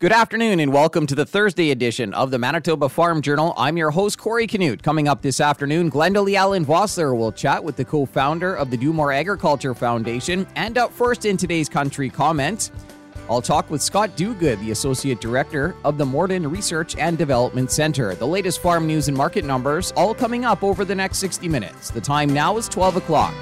Good afternoon and welcome to the Thursday edition of the Manitoba Farm Journal. I'm your host, Corey Canute. Coming up this afternoon, Glenda Allen Vossler will chat with the co founder of the Do More Agriculture Foundation. And up first in today's country comment, I'll talk with Scott Duguid, the Associate Director of the Morden Research and Development Center. The latest farm news and market numbers all coming up over the next 60 minutes. The time now is 12 o'clock.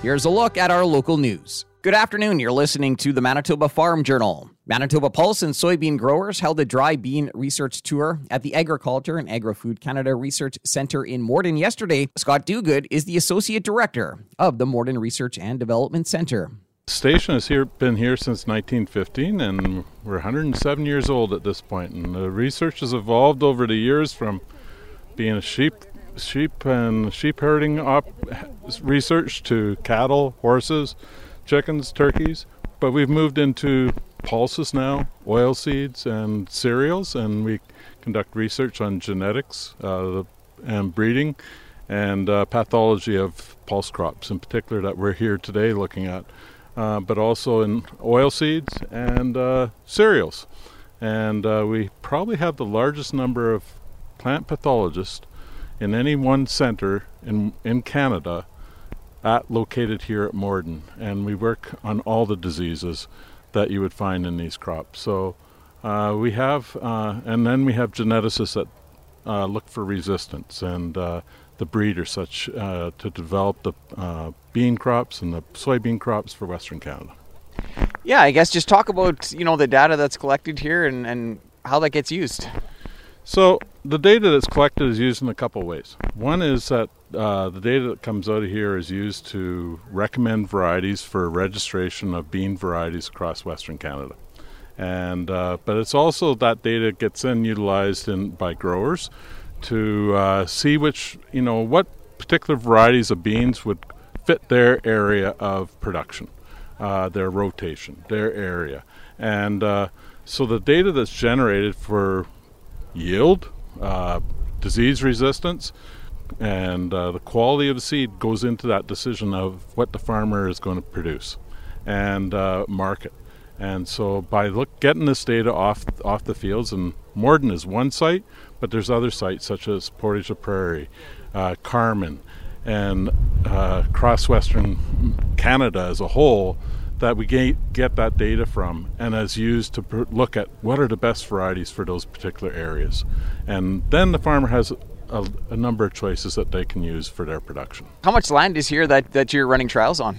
Here's a look at our local news. Good afternoon. You're listening to the Manitoba Farm Journal. Manitoba Pulse and soybean growers held a dry bean research tour at the Agriculture and Agri-Food Canada Research Centre in Morden yesterday. Scott Duguid is the Associate Director of the Morden Research and Development Centre. The station has here, been here since 1915, and we're 107 years old at this point. And the research has evolved over the years from being a sheep, sheep and sheep herding op- research to cattle, horses, chickens, turkeys, but we've moved into pulses now, oil seeds, and cereals, and we conduct research on genetics uh, and breeding and uh, pathology of pulse crops, in particular, that we're here today looking at, uh, but also in oil seeds and uh, cereals. And uh, we probably have the largest number of plant pathologists in any one center in, in Canada at located here at Morden, and we work on all the diseases that you would find in these crops. So uh, we have, uh, and then we have geneticists that uh, look for resistance and uh, the breeder such uh, to develop the uh, bean crops and the soybean crops for Western Canada. Yeah, I guess just talk about you know the data that's collected here and, and how that gets used. So the data that's collected is used in a couple ways. One is that uh, the data that comes out of here is used to recommend varieties for registration of bean varieties across Western Canada. And uh, but it's also that data gets then utilized in by growers to uh, see which you know what particular varieties of beans would fit their area of production, uh, their rotation, their area, and uh, so the data that's generated for yield, uh, disease resistance, and uh, the quality of the seed goes into that decision of what the farmer is going to produce and uh, market. And so by look, getting this data off off the fields, and Morden is one site, but there's other sites such as Portage la Prairie, uh, Carman, and uh, across Western Canada as a whole that we get, get that data from and is used to look at what are the best varieties for those particular areas. And then the farmer has a, a, number of choices that they can use for their production. How much land is here that, that you're running trials on?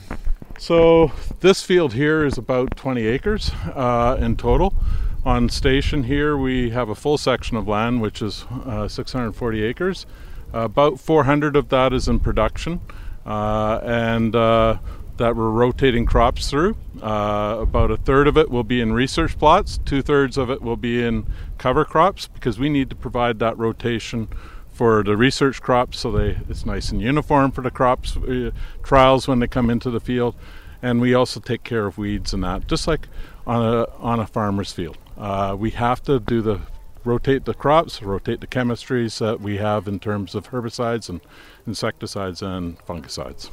So this field here is about 20 acres uh, in total. On station here, we have a full section of land, which is uh, 640 acres. Uh, about 400 of that is in production, uh, and uh, that we're rotating crops through. Uh, about a third of it will be in research plots, two thirds of it will be in cover crops because we need to provide that rotation for the research crops so they it's nice and uniform for the crops uh, trials when they come into the field. And we also take care of weeds and that, just like on a on a farmer's field. Uh, we have to do the rotate the crops, rotate the chemistries that we have in terms of herbicides and insecticides and fungicides.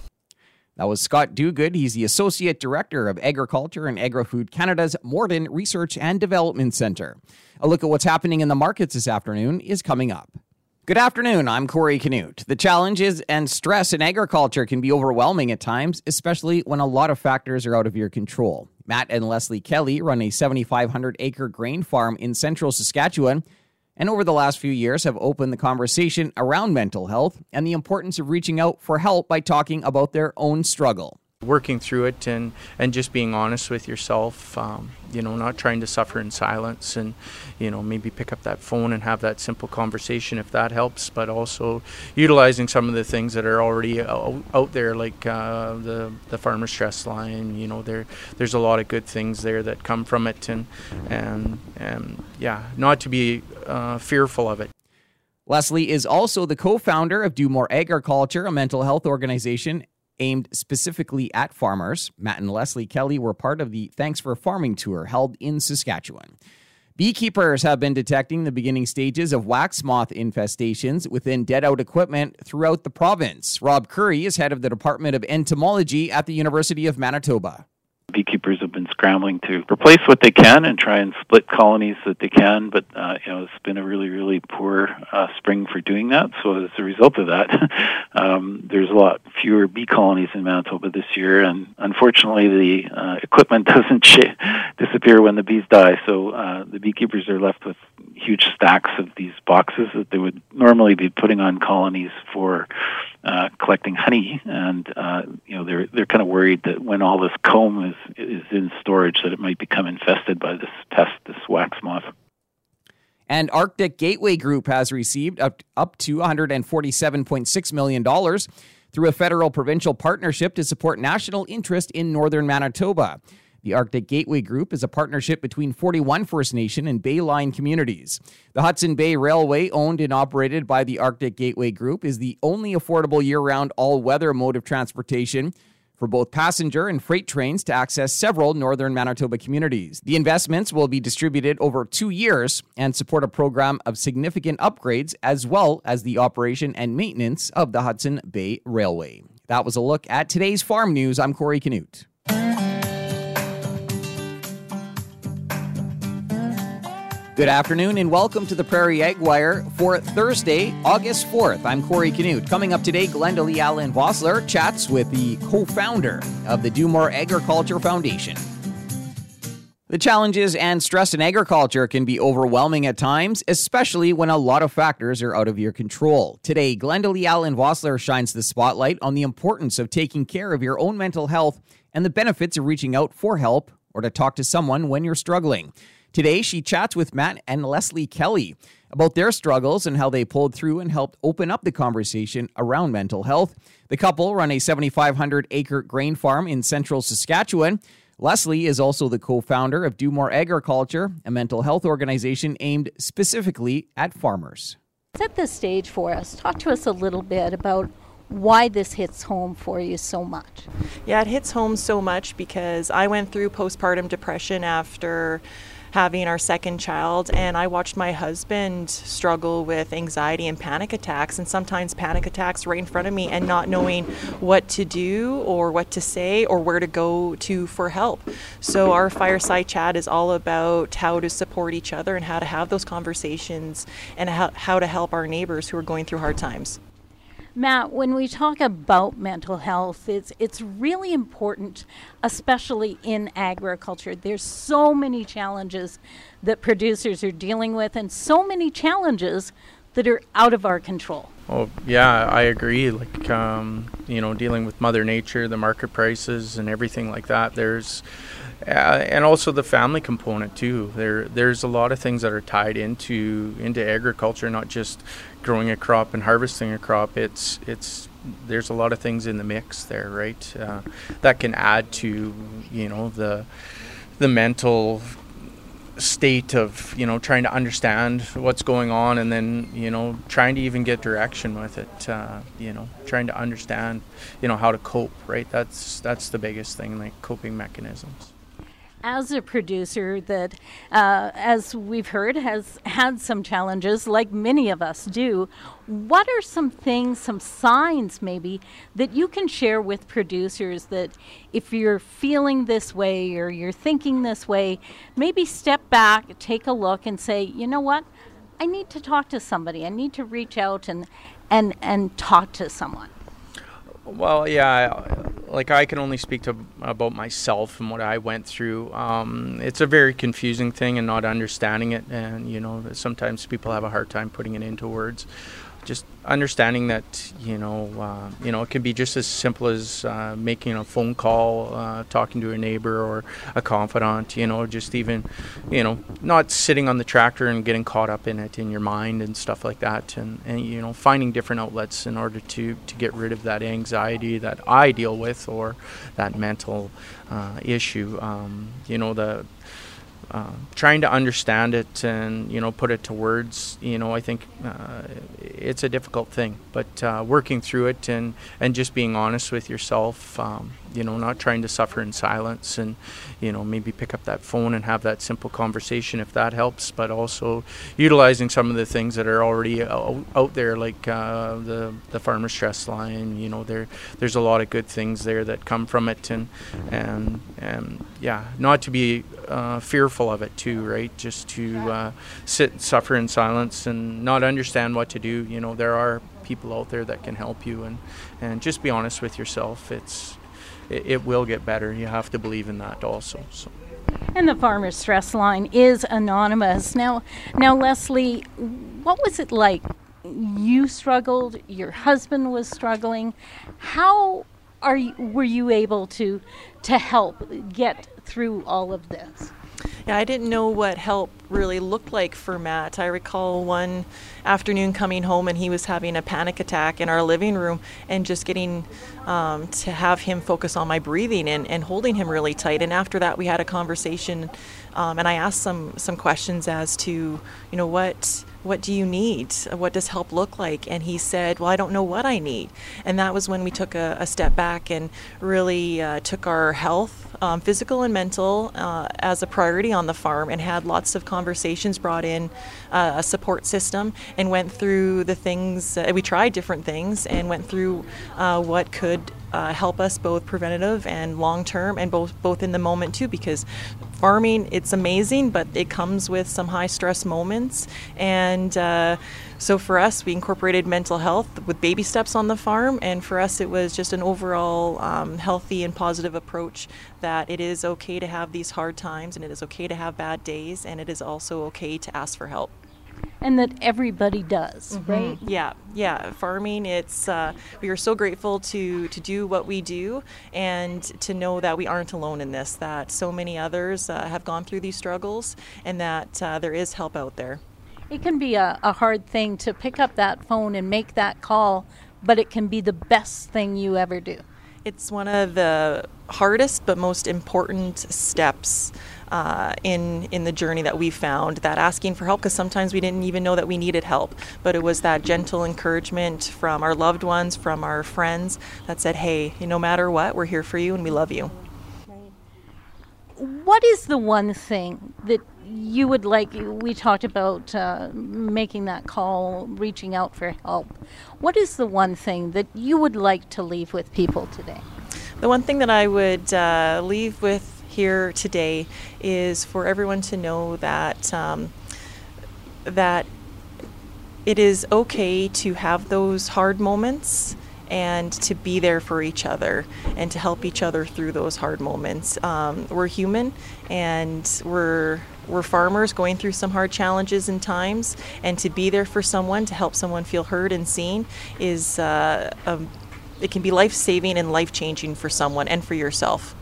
That was Scott Duguid. He's the Associate Director of Agriculture and Agri-Food Canada's Morden Research and Development Centre. A look at what's happening in the markets this afternoon is coming up. Good afternoon. I'm Corey Canute. The challenges and stress in agriculture can be overwhelming at times, especially when a lot of factors are out of your control. Matt and Leslie Kelly run a 7,500 acre grain farm in central Saskatchewan and over the last few years have opened the conversation around mental health and the importance of reaching out for help by talking about their own struggle working through it and, and just being honest with yourself, um, you know, not trying to suffer in silence and, you know, maybe pick up that phone and have that simple conversation if that helps, but also utilizing some of the things that are already out, there, like uh, the, the farmer stress line, you know, there, there's a lot of good things there that come from it and, and, and yeah, not to be uh, fearful of it. Leslie is also the co founder of Do More Agriculture, a mental health organization aimed specifically at farmers. Matt and Leslie Kelly were part of the Thanks for Farming tour held in Saskatchewan. Beekeepers have been detecting the beginning stages of wax moth infestations within dead out equipment throughout the province. Rob Currie is head of the Department of Entomology at the University of Manitoba. Beekeepers have been scrambling to replace what they can and try and split colonies that they can, but uh, you know it's been a really, really poor uh, spring for doing that. So as a result of that, um, there's a lot fewer bee colonies in Manitoba this year, and unfortunately, the uh, equipment doesn't sh- disappear when the bees die. So uh, the beekeepers are left with huge stacks of these boxes that they would normally be putting on colonies for uh, collecting honey, and uh, you know they're they're kind of worried that when all this comb is is in storage, that it might become infested by this pest, this wax moth. And Arctic Gateway Group has received up, up to $147.6 million through a federal provincial partnership to support national interest in northern Manitoba. The Arctic Gateway Group is a partnership between 41 First Nation and Bayline communities. The Hudson Bay Railway, owned and operated by the Arctic Gateway Group, is the only affordable year round all weather mode of transportation for both passenger and freight trains to access several northern Manitoba communities. The investments will be distributed over two years and support a program of significant upgrades as well as the operation and maintenance of the Hudson Bay Railway. That was a look at today's farm news. I'm Corey Canute. Good afternoon and welcome to the Prairie Ag Wire for Thursday, August 4th. I'm Corey Canute. Coming up today, Glenda Lee Allen Vossler chats with the co founder of the Do More Agriculture Foundation. The challenges and stress in agriculture can be overwhelming at times, especially when a lot of factors are out of your control. Today, Glenda Lee Allen Vossler shines the spotlight on the importance of taking care of your own mental health and the benefits of reaching out for help or to talk to someone when you're struggling. Today, she chats with Matt and Leslie Kelly about their struggles and how they pulled through and helped open up the conversation around mental health. The couple run a 7,500 acre grain farm in central Saskatchewan. Leslie is also the co founder of Do More Agriculture, a mental health organization aimed specifically at farmers. Set the stage for us. Talk to us a little bit about why this hits home for you so much. Yeah, it hits home so much because I went through postpartum depression after having our second child, and I watched my husband struggle with anxiety and panic attacks, and sometimes panic attacks right in front of me, and not knowing what to do or what to say or where to go to for help. So, our fireside chat is all about how to support each other and how to have those conversations and how, to help our neighbors who are going through hard times. Matt, when we talk about mental health, it's it's really important, especially in agriculture. There's so many challenges that producers are dealing with, and so many challenges that are out of our control. Oh yeah, I agree. Like um, you know, dealing with Mother Nature, the market prices, and everything like that. There's uh, and also the family component too. There, there's a lot of things that are tied into into agriculture, not just growing a crop and harvesting a crop. It's it's there's a lot of things in the mix there, right? Uh, that can add to you know the the mental state of you know trying to understand what's going on and then you know trying to even get direction with it uh, you know trying to understand you know how to cope right? That's that's the biggest thing like coping mechanisms as a producer that, uh, as we've heard, has had some challenges, like many of us do, what are some things, some signs maybe, that you can share with producers that if you're feeling this way or you're thinking this way, maybe step back, take a look, and say, you know what? I need to talk to somebody. I need to reach out and, and, and talk to someone. Well, yeah, like I can only speak to about myself and what I went through. Um, it's a very confusing thing and not understanding it, and you know sometimes people have a hard time putting it into words just understanding that you know uh, you know it can be just as simple as uh, making a phone call, uh, talking to a neighbor or a confidant. You know, just even you know not sitting on the tractor and getting caught up in it in your mind and stuff like that, and, and you know finding different outlets in order to to get rid of that anxiety that I deal with or that mental uh, issue. Um, you know the uh, trying to understand it and you know put it to words you know i think uh, it's a difficult thing. But uh, working through it and and just being honest with yourself um, you know, not trying to suffer in silence and, you know, maybe pick up that phone and have that simple conversation if that helps, but also utilizing some of the things that are already out, out there, like uh, the, the farmer stress line, you know, there, there's a lot of good things there that come from it and, and, and yeah, not to be uh, fearful of it too, right? Just to uh, sit and suffer in silence and not understand what to do. You know, there are people out there that can help you and, and just be honest with yourself. It's, it, it will get better. You have to believe in that also. So. And the farmer stress line is anonymous. Now, now, Leslie, what was it like? You struggled. Your husband was struggling. How are you, were you able to to help get through all of this? Yeah, I didn't know what help really looked like for Matt. I recall one afternoon coming home and he was having a panic attack in our living room and just getting um, to have him focus on my breathing and, and holding him really tight. And after that, we had a conversation um, and I asked some, some questions as to, you know, what what do you need? What does help look like? And he said, Well, I don't know what I need. And that was when we took a, a step back and really uh, took our health, um, physical and mental, uh, as a priority on the farm and had lots of conversations, brought in uh, a support system, and went through the things. Uh, we tried different things and went through uh, what could uh, help us both preventative and long term, and both both in the moment too. Because farming, it's amazing, but it comes with some high stress moments, and uh, so for us, we incorporated mental health with baby steps on the farm, and for us, it was just an overall um, healthy and positive approach that it is okay to have these hard times, and it is okay to have bad days, and it is also okay to ask for help and that everybody does, mm-hmm. right? Yeah, yeah. Farming, it's uh, we are so grateful to to do what we do and to know that we aren't alone in this. That so many others uh, have gone through these struggles, and that uh, there is help out there. It can be a, a hard thing to pick up that phone and make that call, but it can be the best thing you ever do. It's one of the hardest but most important steps uh, in in the journey that we found that asking for help because sometimes we didn't even know that we needed help. But it was that gentle encouragement from our loved ones from our friends that said hey no matter what we're here for you and we love you. What is the one thing that you would like we talked about uh, making that call reaching out for help. What is the one thing that you would like to leave with people today? The one thing that i would uh, leave with here today is for everyone to know that um, that it is okay to have those hard moments and to be there for each other and to help each other through those hard moments. Um, we're human and we're we're farmers going through some hard challenges and times, and to be there for someone to help someone feel heard and seen is uh, um, it can be life saving and life changing for someone and for yourself.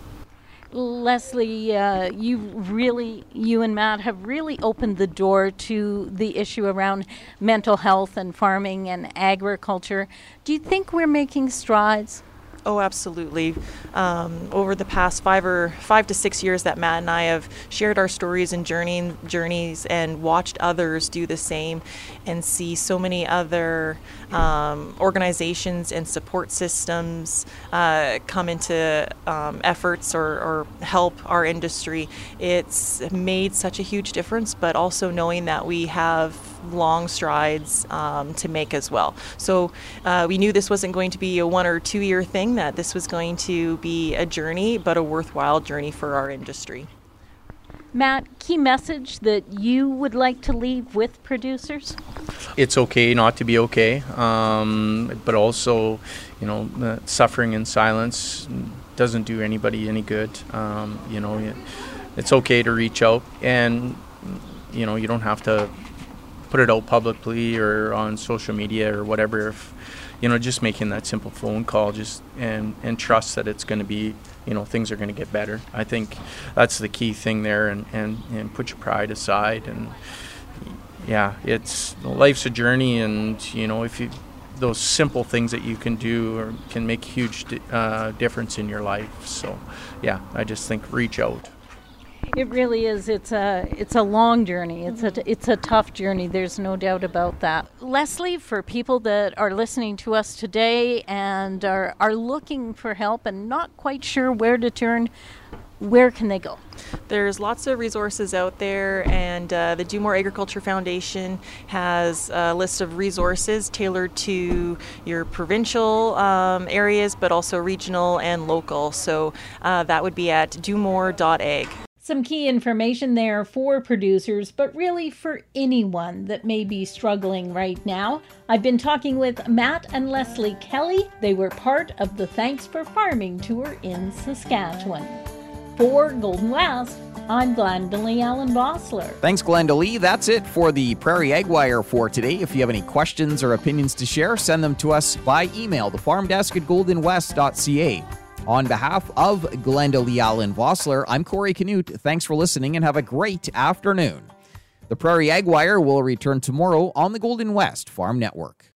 Leslie, uh, you really, you and Matt have really opened the door to the issue around mental health and farming and agriculture. Do you think we're making strides? Oh, absolutely. Um, over the past five or five to six years that Matt and I have shared our stories and journey, journeys and watched others do the same and see so many other um, organizations and support systems uh, come into um, efforts or, or, help our industry. It's made such a huge difference, but also knowing that we have long strides um, to make as well. So uh, we knew this wasn't going to be a one or two year thing, that this was going to be a journey, but a worthwhile journey for our industry. Matt, key message that you would like to leave with producers? It's okay not to be okay, um, but also, you know, uh, suffering in silence doesn't do anybody any good. Um, you know, it's okay to reach out, and you know, you don't have to put it out publicly or on social media or whatever. If you know, just making that simple phone call, just and and trust that it's going to be, you know, things are going to get better. I think that's the key thing there, and and and put your pride aside, and yeah, it's life's a journey, and you know, if you those simple things that you can do or can make huge uh, difference in your life. So, yeah, I just think reach out. It really is. It's a it's a long journey. It's a it's a tough journey. There's no doubt about that. Leslie, for people that are listening to us today and are are looking for help and not quite sure where to turn, where can they go? There's lots of resources out there, and uh, the Do More Agriculture Foundation has a list of resources tailored to your provincial um, areas, but also regional and local. So uh, that would be at domore.ag. Some key information there for producers, but really for anyone that may be struggling right now. I've been talking with Matt and Leslie Kelly. They were part of the Thanks for Farming tour in Saskatchewan. For Golden West, I'm Glendalee Allen Vossler. Thanks, Glendalee. That's it for the Prairie Ag Wire for today. If you have any questions or opinions to share, send them to us by email, the farm desk at goldenwest.ca. On behalf of Glendalee Allen Vossler, I'm Corey Canute. Thanks for listening and have a great afternoon. The Prairie Ag Wire will return tomorrow on the Golden West Farm Network.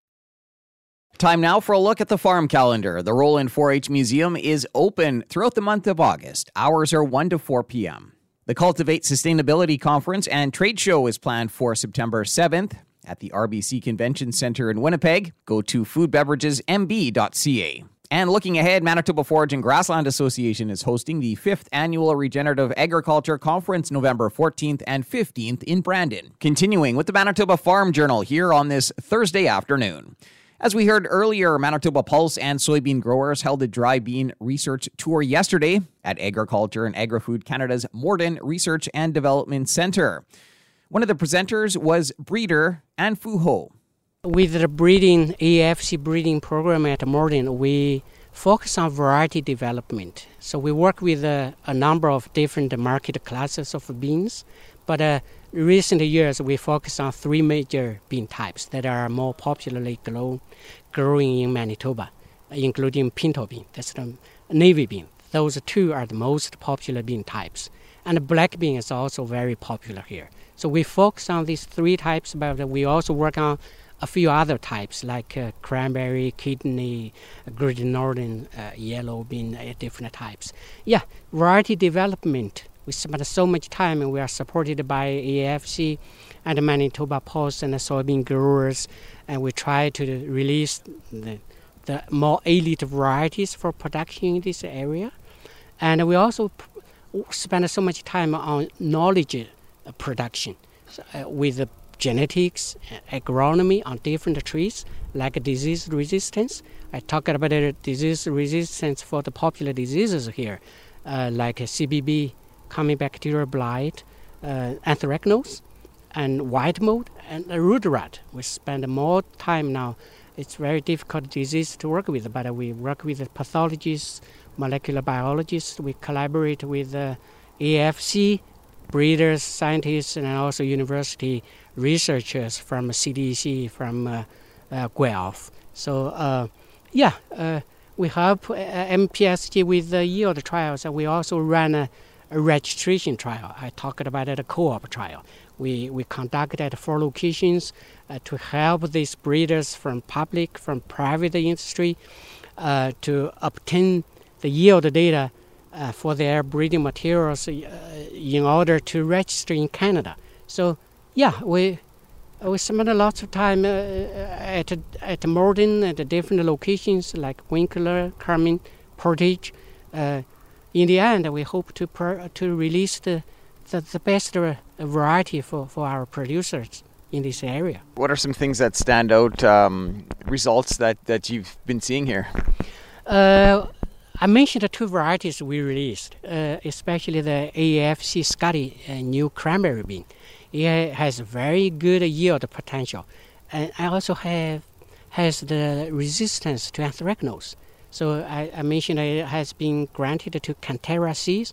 Time now for a look at the farm calendar. The Roland 4 H Museum is open throughout the month of August. Hours are 1 to 4 p.m. The Cultivate Sustainability Conference and Trade Show is planned for September 7th at the RBC Convention Center in Winnipeg. Go to foodbeveragesmb.ca. And looking ahead, Manitoba Forage and Grassland Association is hosting the fifth annual Regenerative Agriculture Conference November 14th and 15th in Brandon. Continuing with the Manitoba Farm Journal here on this Thursday afternoon. As we heard earlier, Manitoba Pulse and soybean growers held a dry bean research tour yesterday at Agriculture and Agri-Food Canada's Morden Research and Development Centre. One of the presenters was breeder Anfu Hou. With the breeding AFC breeding program at Morden, we focus on variety development. So we work with a, a number of different market classes of beans, but uh, recent years we focus on three major bean types that are more popularly grown, growing in Manitoba, including pinto bean, that's the navy bean. Those two are the most popular bean types. And black bean is also very popular here. So we focus on these three types, but we also work on a few other types like uh, cranberry, kidney, green Northern, uh, yellow bean, uh, different types. Yeah, variety development. We spend so much time and we are supported by AFC and Manitoba Pulse and the soybean growers, and we try to release the, the more elite varieties for production in this area. And we also spend so much time on knowledge uh, production uh, with genetics, agronomy on different traits, like disease resistance. I talked about disease resistance for the popular diseases here, uh, like CBB, common bacterial blight, uh, anthracnose, and white mold, and root rot. We spend more time now. It's very difficult disease to work with, but we work with pathologists, molecular biologists. We collaborate with uh, AFC, breeders, scientists, and also university researchers from CDC, from uh, uh, Guelph. So, uh, yeah, uh, we help MPSG with the yield trials. We also run a, a registration trial. I talked about it, a co-op trial. We, we conduct at four locations uh, to help these breeders from public, from private industry uh, to obtain the yield data uh, for their breeding materials in order to register in Canada. So yeah, we we spent a lot of time uh, at at Morden at the different locations like Winkler, Carman, Portage. Uh, in the end, we hope to per, to release the the, the best variety for, for our producers in this area. What are some things that stand out, um, results that, that you've been seeing here? Uh, I mentioned the two varieties we released, uh, especially the AFC Scotty uh, new cranberry bean it has very good yield potential, and I also have has the resistance to anthracnose. So I, I mentioned it has been granted to Canterra Seeds,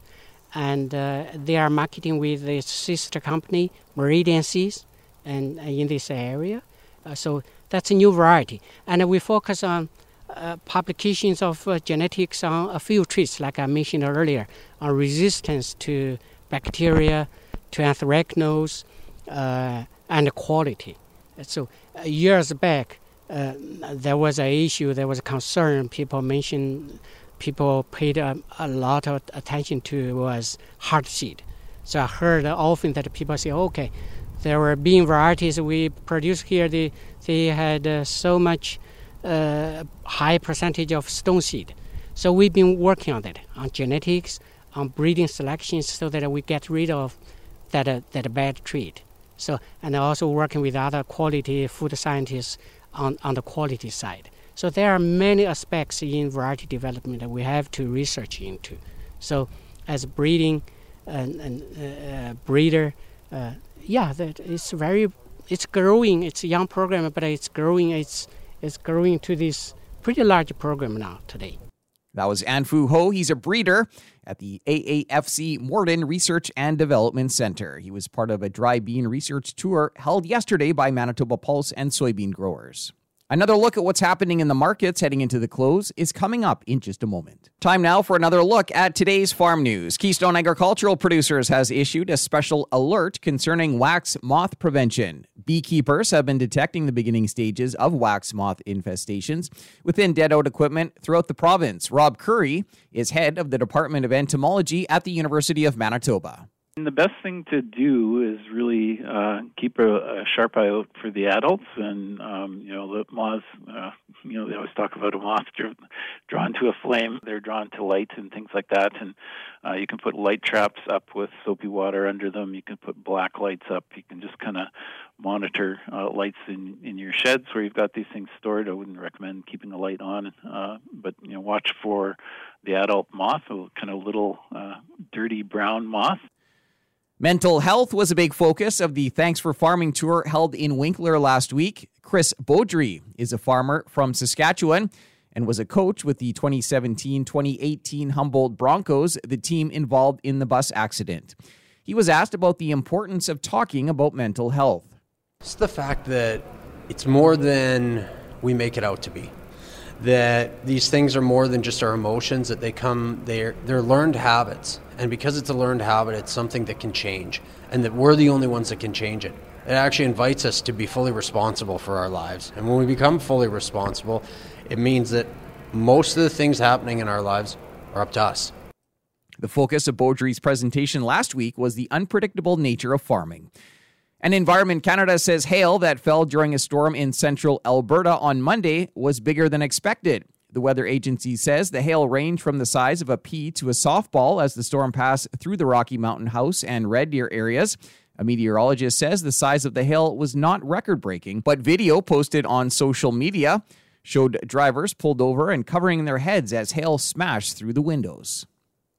and uh, they are marketing with its sister company Meridian Seeds, and uh, in this area. Uh, so that's a new variety, and we focus on. Uh, publications of uh, genetics on a few traits, like I mentioned earlier, on resistance to bacteria, to anthracnose uh, and quality. So uh, years back, uh, there was an issue, there was a concern. People mentioned, people paid a, a lot of attention to was hard seed. So I heard often that people say, okay, there were bean varieties we produced here. They they had uh, so much uh, high percentage of stone seed. So we've been working on that, on genetics, on breeding selections, so that we get rid of that uh, that bad treat. So and also working with other quality food scientists on on the quality side. So there are many aspects in variety development that we have to research into. So as breeding and, and uh, breeder, uh, yeah, that it's very it's growing. It's a young program, but it's growing. It's it's growing to this pretty large program now today. That was Anfu Hou. He's a breeder at the AAFC Morden Research and Development Center. He was part of a dry bean research tour held yesterday by Manitoba Pulse and soybean growers. Another look at what's happening in the markets heading into the close is coming up in just a moment. Time now for another look at today's farm news. Keystone Agricultural Producers has issued a special alert concerning wax moth prevention. Beekeepers have been detecting the beginning stages of wax moth infestations within dead out equipment throughout the province. Rob Currie is head of the Department of Entomology at the University of Manitoba. And the best thing to do is really uh, keep a, a, sharp eye out for the adults, and um, you know the moths. Uh, you know they always talk about a moth drawn to a flame. They're drawn to light and things like that. And uh, you can put light traps up with soapy water under them. You can put black lights up. You can just kind of monitor uh, lights in in your sheds where you've got these things stored. I wouldn't recommend keeping a light on, uh, but you know watch for the adult moth, a kind of little uh, dirty brown moth. Mental health was a big focus of the Thanks for Farming tour held in Winkler last week. Chris Beaudry is a farmer from Saskatchewan and was a coach with the 2017 2018 Humboldt Broncos, the team involved in the bus accident. He was asked about the importance of talking about mental health. It's the fact that it's more than we make it out to be that these things are more than just our emotions that they come they're they're learned habits. And because it's a learned habit it's something that can change and that we're the only ones that can change it. It actually invites us to be fully responsible for our lives. And when we become fully responsible it means that most of the things happening in our lives are up to us. The focus of Beaudry's presentation last week was the unpredictable nature of farming and Environment Canada says hail that fell during a storm in central Alberta on Monday was bigger than expected. The weather agency says the hail ranged from the size of a pea to a softball as the storm passed through the Rocky Mountain House and Red Deer areas. A meteorologist says the size of the hail was not record breaking, but video posted on social media showed drivers pulled over and covering their heads as hail smashed through the windows.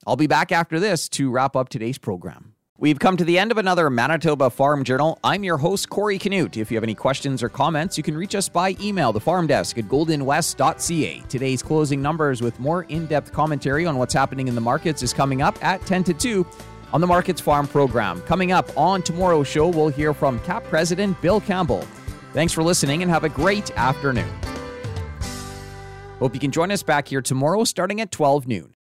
I'll be back after this to wrap up today's program. We've come to the end of another Manitoba Farm Journal. I'm your host, Corey Canute. If you have any questions or comments, you can reach us by email, the farm desk at goldenwest.ca. Today's closing numbers with more in depth commentary on what's happening in the markets is coming up at 10 to 2 on the Markets Farm program. Coming up on tomorrow's show, we'll hear from KAP President Bill Campbell. Thanks for listening and have a great afternoon. Hope you can join us back here tomorrow starting at 12 noon.